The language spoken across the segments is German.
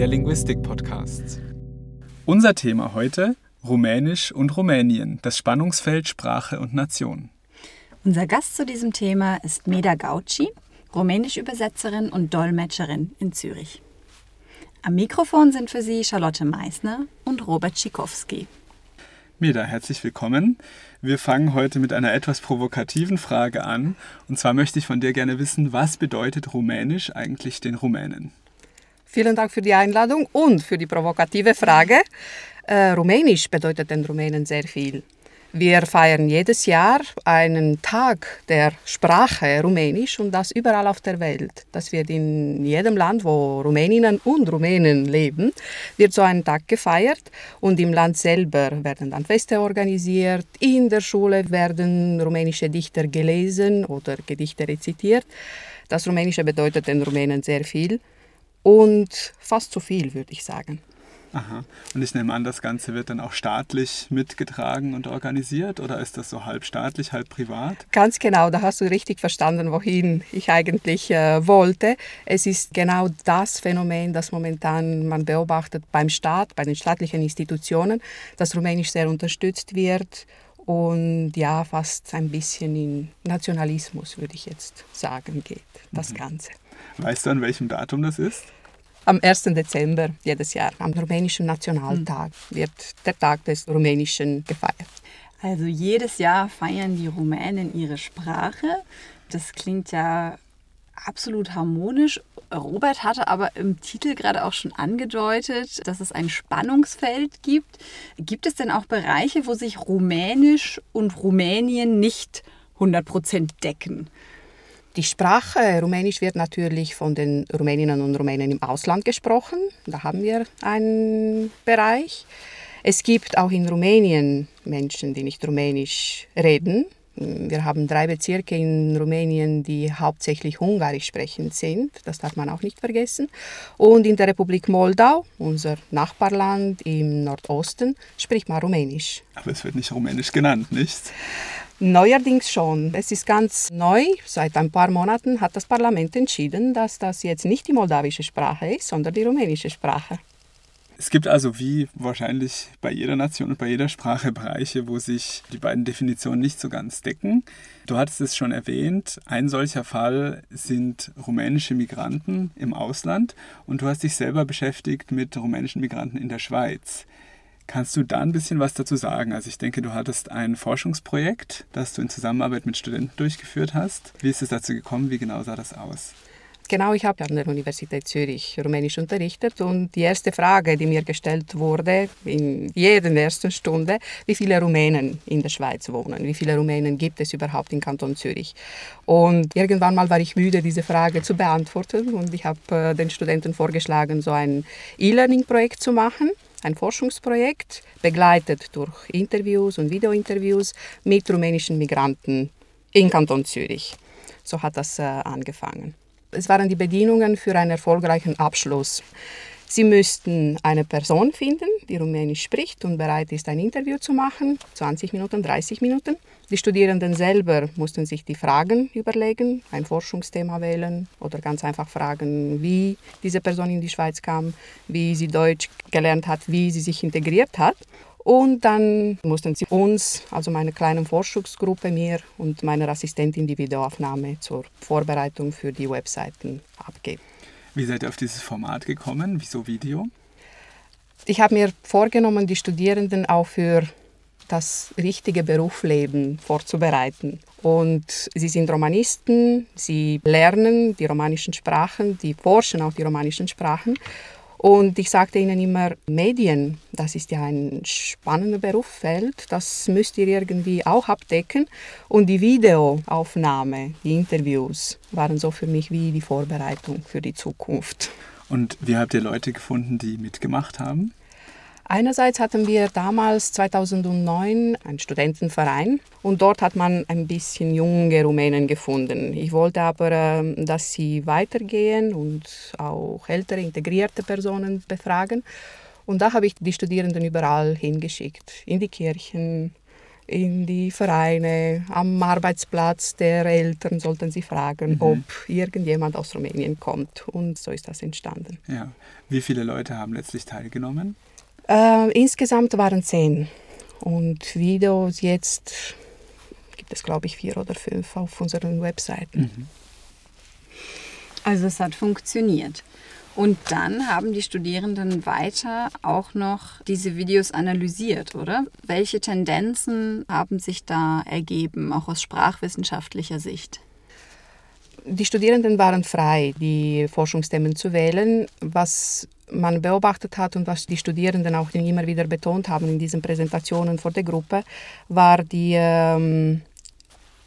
der Linguistik-Podcast. Unser Thema heute Rumänisch und Rumänien, das Spannungsfeld Sprache und Nation. Unser Gast zu diesem Thema ist Meda Gauci, Rumänisch-Übersetzerin und Dolmetscherin in Zürich. Am Mikrofon sind für Sie Charlotte Meissner und Robert Schikowski. Meda, herzlich willkommen. Wir fangen heute mit einer etwas provokativen Frage an. Und zwar möchte ich von dir gerne wissen, was bedeutet Rumänisch eigentlich den Rumänen? Vielen Dank für die Einladung und für die provokative Frage. Äh, Rumänisch bedeutet den Rumänen sehr viel. Wir feiern jedes Jahr einen Tag der Sprache Rumänisch und das überall auf der Welt. Das wird in jedem Land, wo Rumäninnen und Rumänen leben, wird so ein Tag gefeiert und im Land selber werden dann Feste organisiert. In der Schule werden rumänische Dichter gelesen oder Gedichte rezitiert. Das Rumänische bedeutet den Rumänen sehr viel und fast zu viel, würde ich sagen. Aha. Und ich nehme an, das Ganze wird dann auch staatlich mitgetragen und organisiert oder ist das so halb staatlich, halb privat? Ganz genau, da hast du richtig verstanden, wohin ich eigentlich äh, wollte. Es ist genau das Phänomen, das momentan man beobachtet beim Staat, bei den staatlichen Institutionen, dass Rumänisch sehr unterstützt wird und ja, fast ein bisschen in Nationalismus, würde ich jetzt sagen, geht das mhm. Ganze. Weißt du, an welchem Datum das ist? Am 1. Dezember jedes Jahr, am rumänischen Nationaltag, mhm. wird der Tag des Rumänischen gefeiert. Also jedes Jahr feiern die Rumänen ihre Sprache. Das klingt ja absolut harmonisch. Robert hatte aber im Titel gerade auch schon angedeutet, dass es ein Spannungsfeld gibt. Gibt es denn auch Bereiche, wo sich Rumänisch und Rumänien nicht 100% decken? Die Sprache Rumänisch wird natürlich von den Rumäninnen und Rumänen im Ausland gesprochen. Da haben wir einen Bereich. Es gibt auch in Rumänien Menschen, die nicht Rumänisch reden. Wir haben drei Bezirke in Rumänien, die hauptsächlich Ungarisch sprechend sind. Das darf man auch nicht vergessen. Und in der Republik Moldau, unser Nachbarland im Nordosten, spricht man Rumänisch. Aber es wird nicht Rumänisch genannt, nicht? Neuerdings schon. Es ist ganz neu. Seit ein paar Monaten hat das Parlament entschieden, dass das jetzt nicht die moldawische Sprache ist, sondern die rumänische Sprache. Es gibt also wie wahrscheinlich bei jeder Nation und bei jeder Sprache Bereiche, wo sich die beiden Definitionen nicht so ganz decken. Du hattest es schon erwähnt, ein solcher Fall sind rumänische Migranten im Ausland und du hast dich selber beschäftigt mit rumänischen Migranten in der Schweiz. Kannst du da ein bisschen was dazu sagen? Also ich denke, du hattest ein Forschungsprojekt, das du in Zusammenarbeit mit Studenten durchgeführt hast. Wie ist es dazu gekommen? Wie genau sah das aus? Genau, ich habe an der Universität Zürich Rumänisch unterrichtet und die erste Frage, die mir gestellt wurde in jeder ersten Stunde, wie viele Rumänen in der Schweiz wohnen, wie viele Rumänen gibt es überhaupt im Kanton Zürich. Und irgendwann mal war ich müde, diese Frage zu beantworten und ich habe äh, den Studenten vorgeschlagen, so ein E-Learning-Projekt zu machen ein Forschungsprojekt, begleitet durch Interviews und Videointerviews mit rumänischen Migranten in Kanton Zürich. So hat das äh, angefangen. Es waren die Bedingungen für einen erfolgreichen Abschluss. Sie müssten eine Person finden, die Rumänisch spricht und bereit ist, ein Interview zu machen, 20 Minuten, 30 Minuten. Die Studierenden selber mussten sich die Fragen überlegen, ein Forschungsthema wählen oder ganz einfach fragen, wie diese Person in die Schweiz kam, wie sie Deutsch gelernt hat, wie sie sich integriert hat. Und dann mussten sie uns, also meine kleine Forschungsgruppe, mir und meiner Assistentin die Videoaufnahme zur Vorbereitung für die Webseiten abgeben. Wie seid ihr auf dieses Format gekommen? Wieso Video? Ich habe mir vorgenommen, die Studierenden auch für das richtige Berufsleben vorzubereiten. Und sie sind Romanisten, sie lernen die romanischen Sprachen, die forschen auch die romanischen Sprachen. Und ich sagte ihnen immer, Medien, das ist ja ein spannender Berufsfeld, das müsst ihr irgendwie auch abdecken. Und die Videoaufnahme, die Interviews waren so für mich wie die Vorbereitung für die Zukunft. Und wie habt ihr Leute gefunden, die mitgemacht haben? Einerseits hatten wir damals 2009 einen Studentenverein und dort hat man ein bisschen junge Rumänen gefunden. Ich wollte aber, ähm, dass sie weitergehen und auch ältere integrierte Personen befragen. Und da habe ich die Studierenden überall hingeschickt, in die Kirchen, in die Vereine, am Arbeitsplatz der Eltern sollten sie fragen, mhm. ob irgendjemand aus Rumänien kommt. Und so ist das entstanden. Ja. Wie viele Leute haben letztlich teilgenommen? Äh, insgesamt waren zehn. Und Videos jetzt gibt es, glaube ich, vier oder fünf auf unseren Webseiten. Mhm. Also es hat funktioniert. Und dann haben die Studierenden weiter auch noch diese Videos analysiert, oder? Welche Tendenzen haben sich da ergeben, auch aus sprachwissenschaftlicher Sicht? Die Studierenden waren frei, die Forschungsthemen zu wählen. Was man beobachtet hat und was die Studierenden auch immer wieder betont haben in diesen Präsentationen vor der Gruppe, war die ähm,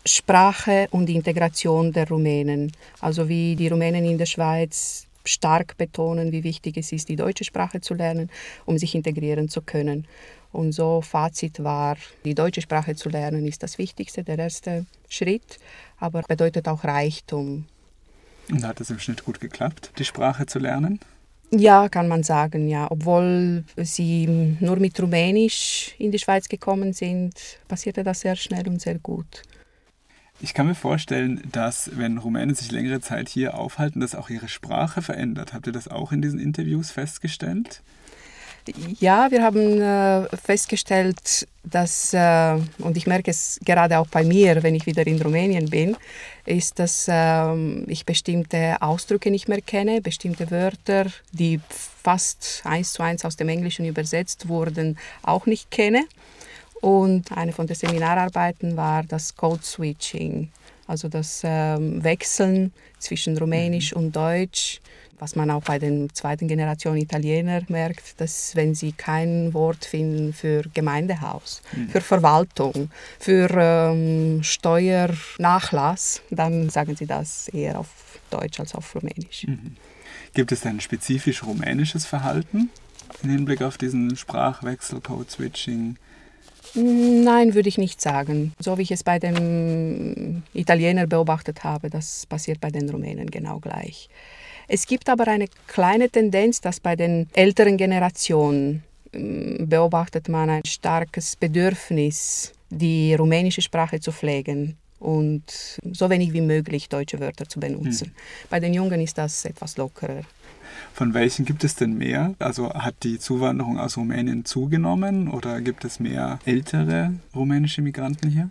Sprache und die Integration der Rumänen. Also wie die Rumänen in der Schweiz stark betonen, wie wichtig es ist, die deutsche Sprache zu lernen, um sich integrieren zu können. Und so Fazit war, die deutsche Sprache zu lernen ist das Wichtigste, der erste Schritt, aber bedeutet auch Reichtum. Und hat es im Schnitt gut geklappt, die Sprache zu lernen? Ja, kann man sagen, ja. Obwohl sie nur mit Rumänisch in die Schweiz gekommen sind, passierte das sehr schnell und sehr gut. Ich kann mir vorstellen, dass wenn Rumänen sich längere Zeit hier aufhalten, dass auch ihre Sprache verändert. Habt ihr das auch in diesen Interviews festgestellt? Ja, wir haben äh, festgestellt, dass, äh, und ich merke es gerade auch bei mir, wenn ich wieder in Rumänien bin, ist, dass äh, ich bestimmte Ausdrücke nicht mehr kenne, bestimmte Wörter, die fast eins zu eins aus dem Englischen übersetzt wurden, auch nicht kenne. Und eine von den Seminararbeiten war das Code Switching, also das ähm, Wechseln zwischen Rumänisch mhm. und Deutsch, was man auch bei den zweiten Generation Italiener merkt, dass wenn sie kein Wort finden für Gemeindehaus, mhm. für Verwaltung, für ähm, Steuernachlass, dann sagen sie das eher auf Deutsch als auf Rumänisch. Mhm. Gibt es ein spezifisch rumänisches Verhalten im Hinblick auf diesen Sprachwechsel, Code Switching? Nein, würde ich nicht sagen. So wie ich es bei dem Italiener beobachtet habe, das passiert bei den Rumänen genau gleich. Es gibt aber eine kleine Tendenz, dass bei den älteren Generationen mm, beobachtet man ein starkes Bedürfnis, die rumänische Sprache zu pflegen und so wenig wie möglich deutsche Wörter zu benutzen. Hm. Bei den Jungen ist das etwas lockerer. Von welchen gibt es denn mehr? Also hat die Zuwanderung aus Rumänien zugenommen oder gibt es mehr ältere rumänische Migranten hier?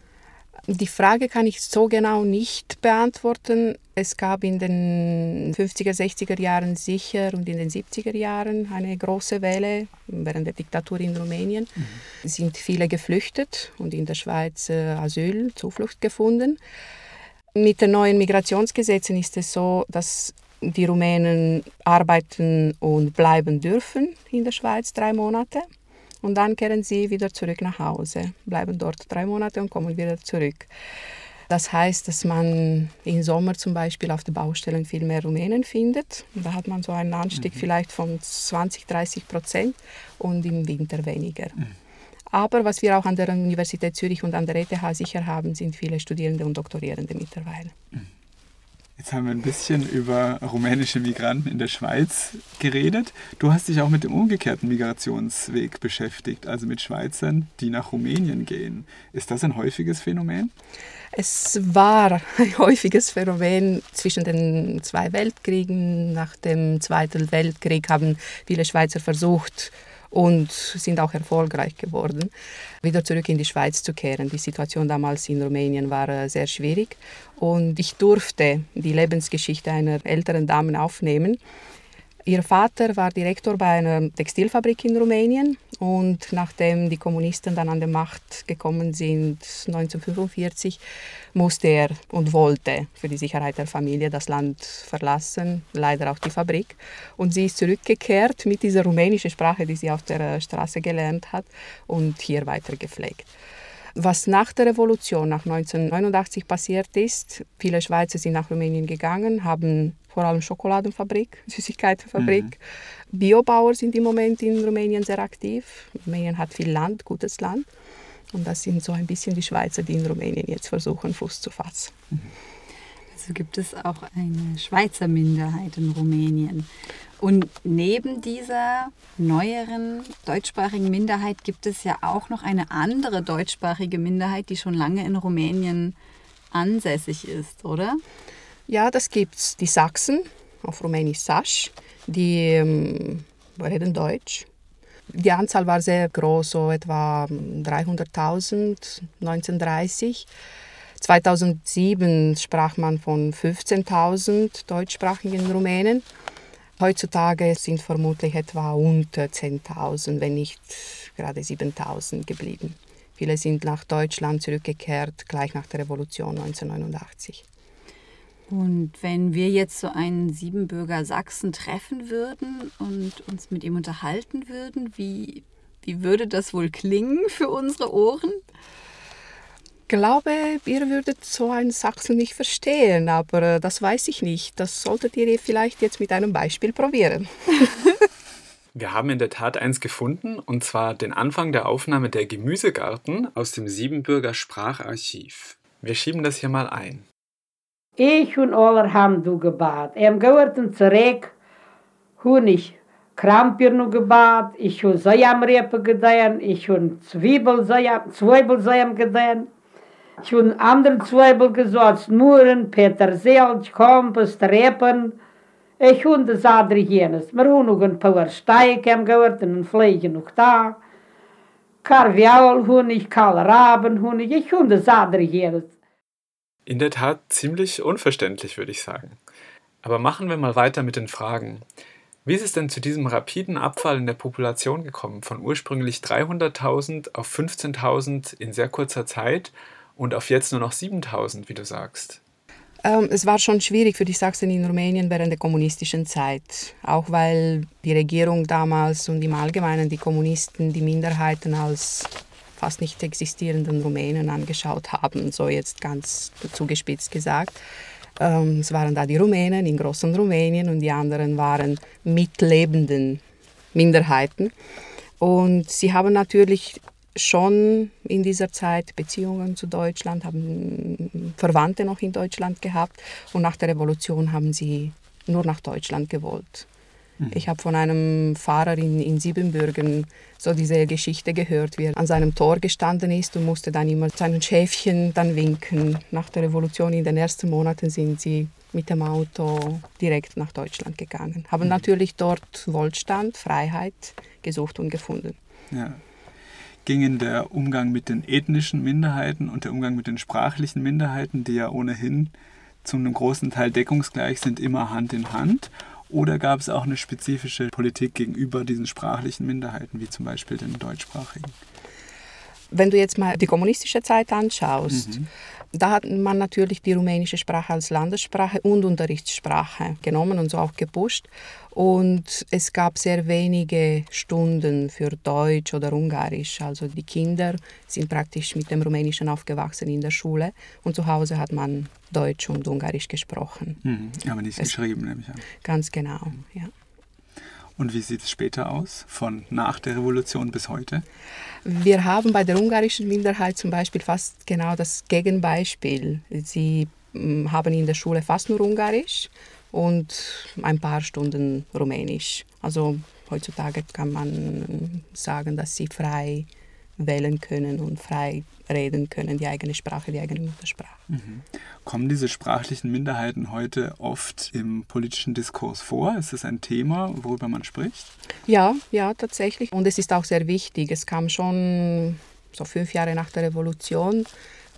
Die Frage kann ich so genau nicht beantworten. Es gab in den 50er, 60er Jahren sicher und in den 70er Jahren eine große Welle während der Diktatur in Rumänien. Mhm. Es sind viele geflüchtet und in der Schweiz äh, Asyl, Zuflucht gefunden. Mit den neuen Migrationsgesetzen ist es so, dass die Rumänen arbeiten und bleiben dürfen in der Schweiz drei Monate. Und dann kehren sie wieder zurück nach Hause, bleiben dort drei Monate und kommen wieder zurück. Das heißt, dass man im Sommer zum Beispiel auf den Baustellen viel mehr Rumänen findet. Da hat man so einen Anstieg mhm. vielleicht von 20, 30 Prozent und im Winter weniger. Mhm. Aber was wir auch an der Universität Zürich und an der ETH sicher haben, sind viele Studierende und Doktorierende mittlerweile. Mhm. Haben wir ein bisschen über rumänische Migranten in der Schweiz geredet. Du hast dich auch mit dem umgekehrten Migrationsweg beschäftigt, also mit Schweizern, die nach Rumänien gehen. Ist das ein häufiges Phänomen? Es war ein häufiges Phänomen zwischen den zwei Weltkriegen. Nach dem Zweiten Weltkrieg haben viele Schweizer versucht, und sind auch erfolgreich geworden, wieder zurück in die Schweiz zu kehren. Die Situation damals in Rumänien war äh, sehr schwierig und ich durfte die Lebensgeschichte einer älteren Dame aufnehmen. Ihr Vater war Direktor bei einer Textilfabrik in Rumänien und nachdem die Kommunisten dann an die Macht gekommen sind, 1945, musste er und wollte für die Sicherheit der Familie das Land verlassen, leider auch die Fabrik. Und sie ist zurückgekehrt mit dieser rumänischen Sprache, die sie auf der Straße gelernt hat und hier weiter gepflegt. Was nach der Revolution, nach 1989 passiert ist, viele Schweizer sind nach Rumänien gegangen, haben vor allem Schokoladenfabrik, Süßigkeitenfabrik. Mhm. Biobauer sind im Moment in Rumänien sehr aktiv. Rumänien hat viel Land, gutes Land. Und das sind so ein bisschen die Schweizer, die in Rumänien jetzt versuchen, Fuß zu fassen. Mhm. Dazu gibt es auch eine Schweizer Minderheit in Rumänien. Und neben dieser neueren deutschsprachigen Minderheit gibt es ja auch noch eine andere deutschsprachige Minderheit, die schon lange in Rumänien ansässig ist, oder? Ja, das gibt's. Die Sachsen, auf Rumänisch Sasch, die ähm, reden Deutsch. Die Anzahl war sehr groß, so etwa 300.000 1930. 2007 sprach man von 15.000 deutschsprachigen Rumänen. Heutzutage sind vermutlich etwa unter 10.000, wenn nicht gerade 7.000 geblieben. Viele sind nach Deutschland zurückgekehrt, gleich nach der Revolution 1989. Und wenn wir jetzt so einen Siebenbürger Sachsen treffen würden und uns mit ihm unterhalten würden, wie, wie würde das wohl klingen für unsere Ohren? Glaube, ihr würdet so einen Sachsen nicht verstehen, aber äh, das weiß ich nicht. Das solltet ihr vielleicht jetzt mit einem Beispiel probieren. Wir haben in der Tat eins gefunden, und zwar den Anfang der Aufnahme der Gemüsegarten aus dem Siebenbürger Spracharchiv. Wir schieben das hier mal ein. Ich und allerhand du gebat. Em gehörten zurück, hun ich Krampir nu gebat, ich hun Sojamrepe gedehen, ich hun Zwiebel, Zwiebel gedehen. Ich habe anderen Zweibel gesagt, Muren, Petersil, Kompost, Repen. Ich habe das andere jenes. Wir haben noch ein paar Steigen gehört und ein Pflege noch da. Karvial habe ich, Kalraben habe ich. Ich habe das andere jenes. In der Tat ziemlich unverständlich, würde ich sagen. Aber machen wir mal weiter mit den Fragen. Wie ist es denn zu diesem rapiden Abfall in der Population gekommen, von ursprünglich 300.000 auf 15.000 in sehr kurzer Zeit und auf jetzt nur noch 7000, wie du sagst. Ähm, es war schon schwierig für die Sachsen in Rumänien während der kommunistischen Zeit, auch weil die Regierung damals und im Allgemeinen die Kommunisten die Minderheiten als fast nicht existierenden Rumänen angeschaut haben, so jetzt ganz zugespitzt gesagt. Ähm, es waren da die Rumänen in großen Rumänien und die anderen waren mitlebenden Minderheiten. Und sie haben natürlich schon in dieser Zeit Beziehungen zu Deutschland, haben Verwandte noch in Deutschland gehabt und nach der Revolution haben sie nur nach Deutschland gewollt. Mhm. Ich habe von einem Fahrer in, in Siebenbürgen so diese Geschichte gehört, wie er an seinem Tor gestanden ist und musste dann immer seinen Schäfchen dann winken. Nach der Revolution in den ersten Monaten sind sie mit dem Auto direkt nach Deutschland gegangen. Haben mhm. natürlich dort Wohlstand, Freiheit gesucht und gefunden. Ja gingen der Umgang mit den ethnischen Minderheiten und der Umgang mit den sprachlichen Minderheiten, die ja ohnehin zu einem großen Teil deckungsgleich sind, immer Hand in Hand? Oder gab es auch eine spezifische Politik gegenüber diesen sprachlichen Minderheiten, wie zum Beispiel den deutschsprachigen? Wenn du jetzt mal die kommunistische Zeit anschaust, mhm. da hat man natürlich die rumänische Sprache als Landessprache und Unterrichtssprache genommen und so auch gepusht. Und es gab sehr wenige Stunden für Deutsch oder Ungarisch. Also die Kinder sind praktisch mit dem Rumänischen aufgewachsen in der Schule und zu Hause hat man Deutsch und Ungarisch gesprochen. Mhm, aber nicht es, geschrieben, nämlich an. Ganz genau, ja. Und wie sieht es später aus, von nach der Revolution bis heute? Wir haben bei der ungarischen Minderheit zum Beispiel fast genau das Gegenbeispiel. Sie hm, haben in der Schule fast nur Ungarisch und ein paar Stunden Rumänisch. Also heutzutage kann man sagen, dass sie frei wählen können und frei reden können, die eigene Sprache, die eigene Muttersprache. Mhm. Kommen diese sprachlichen Minderheiten heute oft im politischen Diskurs vor? Ist es ein Thema, worüber man spricht? Ja, ja, tatsächlich. Und es ist auch sehr wichtig. Es kam schon so fünf Jahre nach der Revolution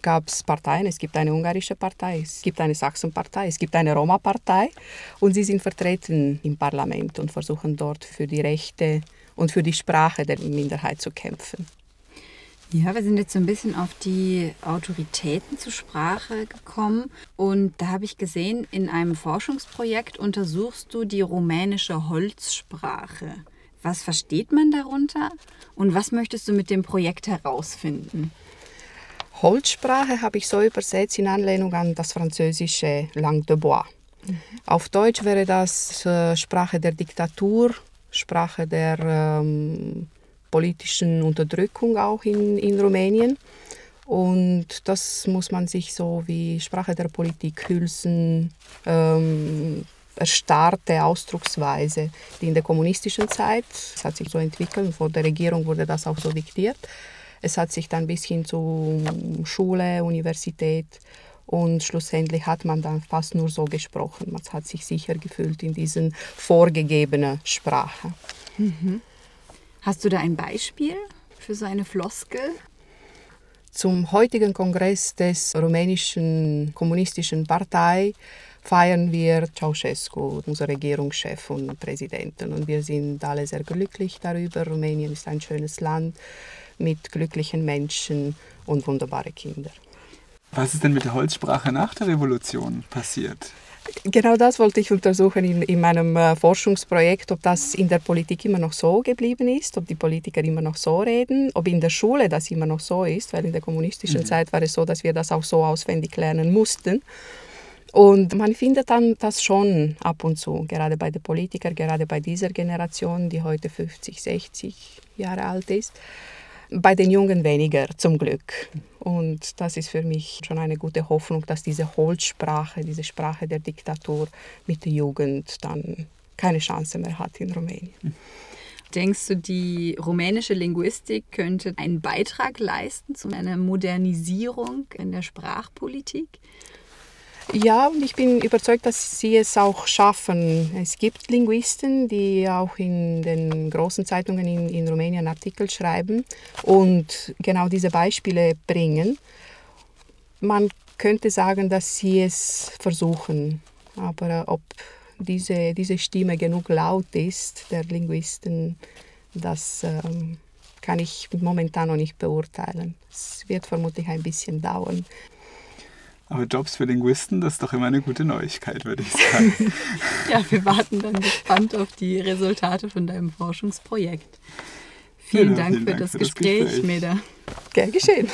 gab es Parteien. Es gibt eine ungarische Partei, es gibt eine Sachsenpartei, es gibt eine Roma-Partei und sie sind vertreten im Parlament und versuchen dort für die Rechte und für die Sprache der Minderheit zu kämpfen. Ja, wir sind jetzt so ein bisschen auf die Autoritäten zur Sprache gekommen und da habe ich gesehen, in einem Forschungsprojekt untersuchst du die rumänische Holzsprache. Was versteht man darunter und was möchtest du mit dem Projekt herausfinden? Holzsprache habe ich so übersetzt in Anlehnung an das französische Langue de Bois. Mhm. Auf Deutsch wäre das äh, Sprache der Diktatur, Sprache der ähm, politischen Unterdrückung auch in, in Rumänien. Und das muss man sich so wie Sprache der Politik, Hülsen, ähm, erstarrte Ausdrucksweise, die in der kommunistischen Zeit, es hat sich so entwickelt, vor der Regierung wurde das auch so diktiert. Es hat sich dann bis hin zu Schule, Universität und schlussendlich hat man dann fast nur so gesprochen. Man hat sich sicher gefühlt in diesen vorgegebenen Sprache. Mhm. Hast du da ein Beispiel für so eine Floskel? Zum heutigen Kongress des rumänischen kommunistischen Partei feiern wir Ceausescu, unser Regierungschef und Präsidenten. Und wir sind alle sehr glücklich darüber. Rumänien ist ein schönes Land mit glücklichen Menschen und wunderbare Kinder. Was ist denn mit der Holzsprache nach der Revolution passiert? Genau das wollte ich untersuchen in, in meinem äh, Forschungsprojekt, ob das in der Politik immer noch so geblieben ist, ob die Politiker immer noch so reden, ob in der Schule das immer noch so ist, weil in der kommunistischen mhm. Zeit war es so, dass wir das auch so auswendig lernen mussten. Und man findet dann das schon ab und zu, gerade bei den Politikern, gerade bei dieser Generation, die heute 50, 60 Jahre alt ist. Bei den Jungen weniger, zum Glück. Und das ist für mich schon eine gute Hoffnung, dass diese Holzsprache, diese Sprache der Diktatur mit der Jugend dann keine Chance mehr hat in Rumänien. Denkst du, die rumänische Linguistik könnte einen Beitrag leisten zu einer Modernisierung in der Sprachpolitik? Ja, und ich bin überzeugt, dass sie es auch schaffen. Es gibt Linguisten, die auch in den großen Zeitungen in, in Rumänien Artikel schreiben und genau diese Beispiele bringen. Man könnte sagen, dass sie es versuchen, aber ob diese, diese Stimme genug laut ist, der Linguisten, das ähm, kann ich momentan noch nicht beurteilen. Es wird vermutlich ein bisschen dauern. Aber Jobs für Linguisten, das ist doch immer eine gute Neuigkeit, würde ich sagen. ja, wir warten dann gespannt auf die Resultate von deinem Forschungsprojekt. Vielen, genau, Dank, vielen für, Dank das für, das Gespräch, Meda. Gern geschehen.